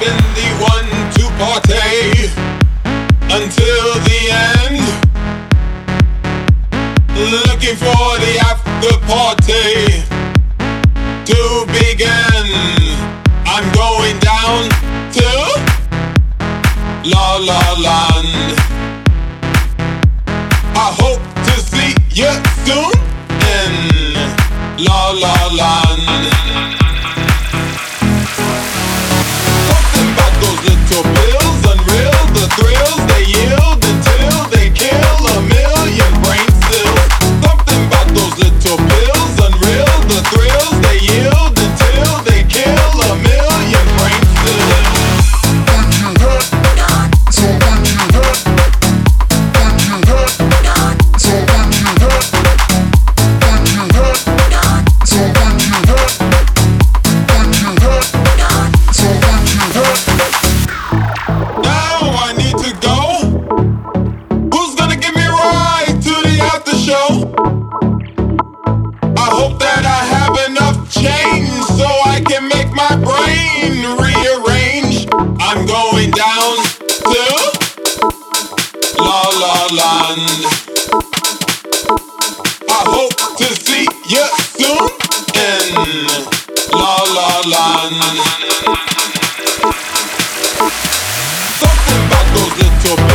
been the one to party until the end. Looking for the after party to begin. I'm going down to La La Land. I hope to see you soon in La La Land. La La Land. I hope to see you soon in La La Land. Something those little pills.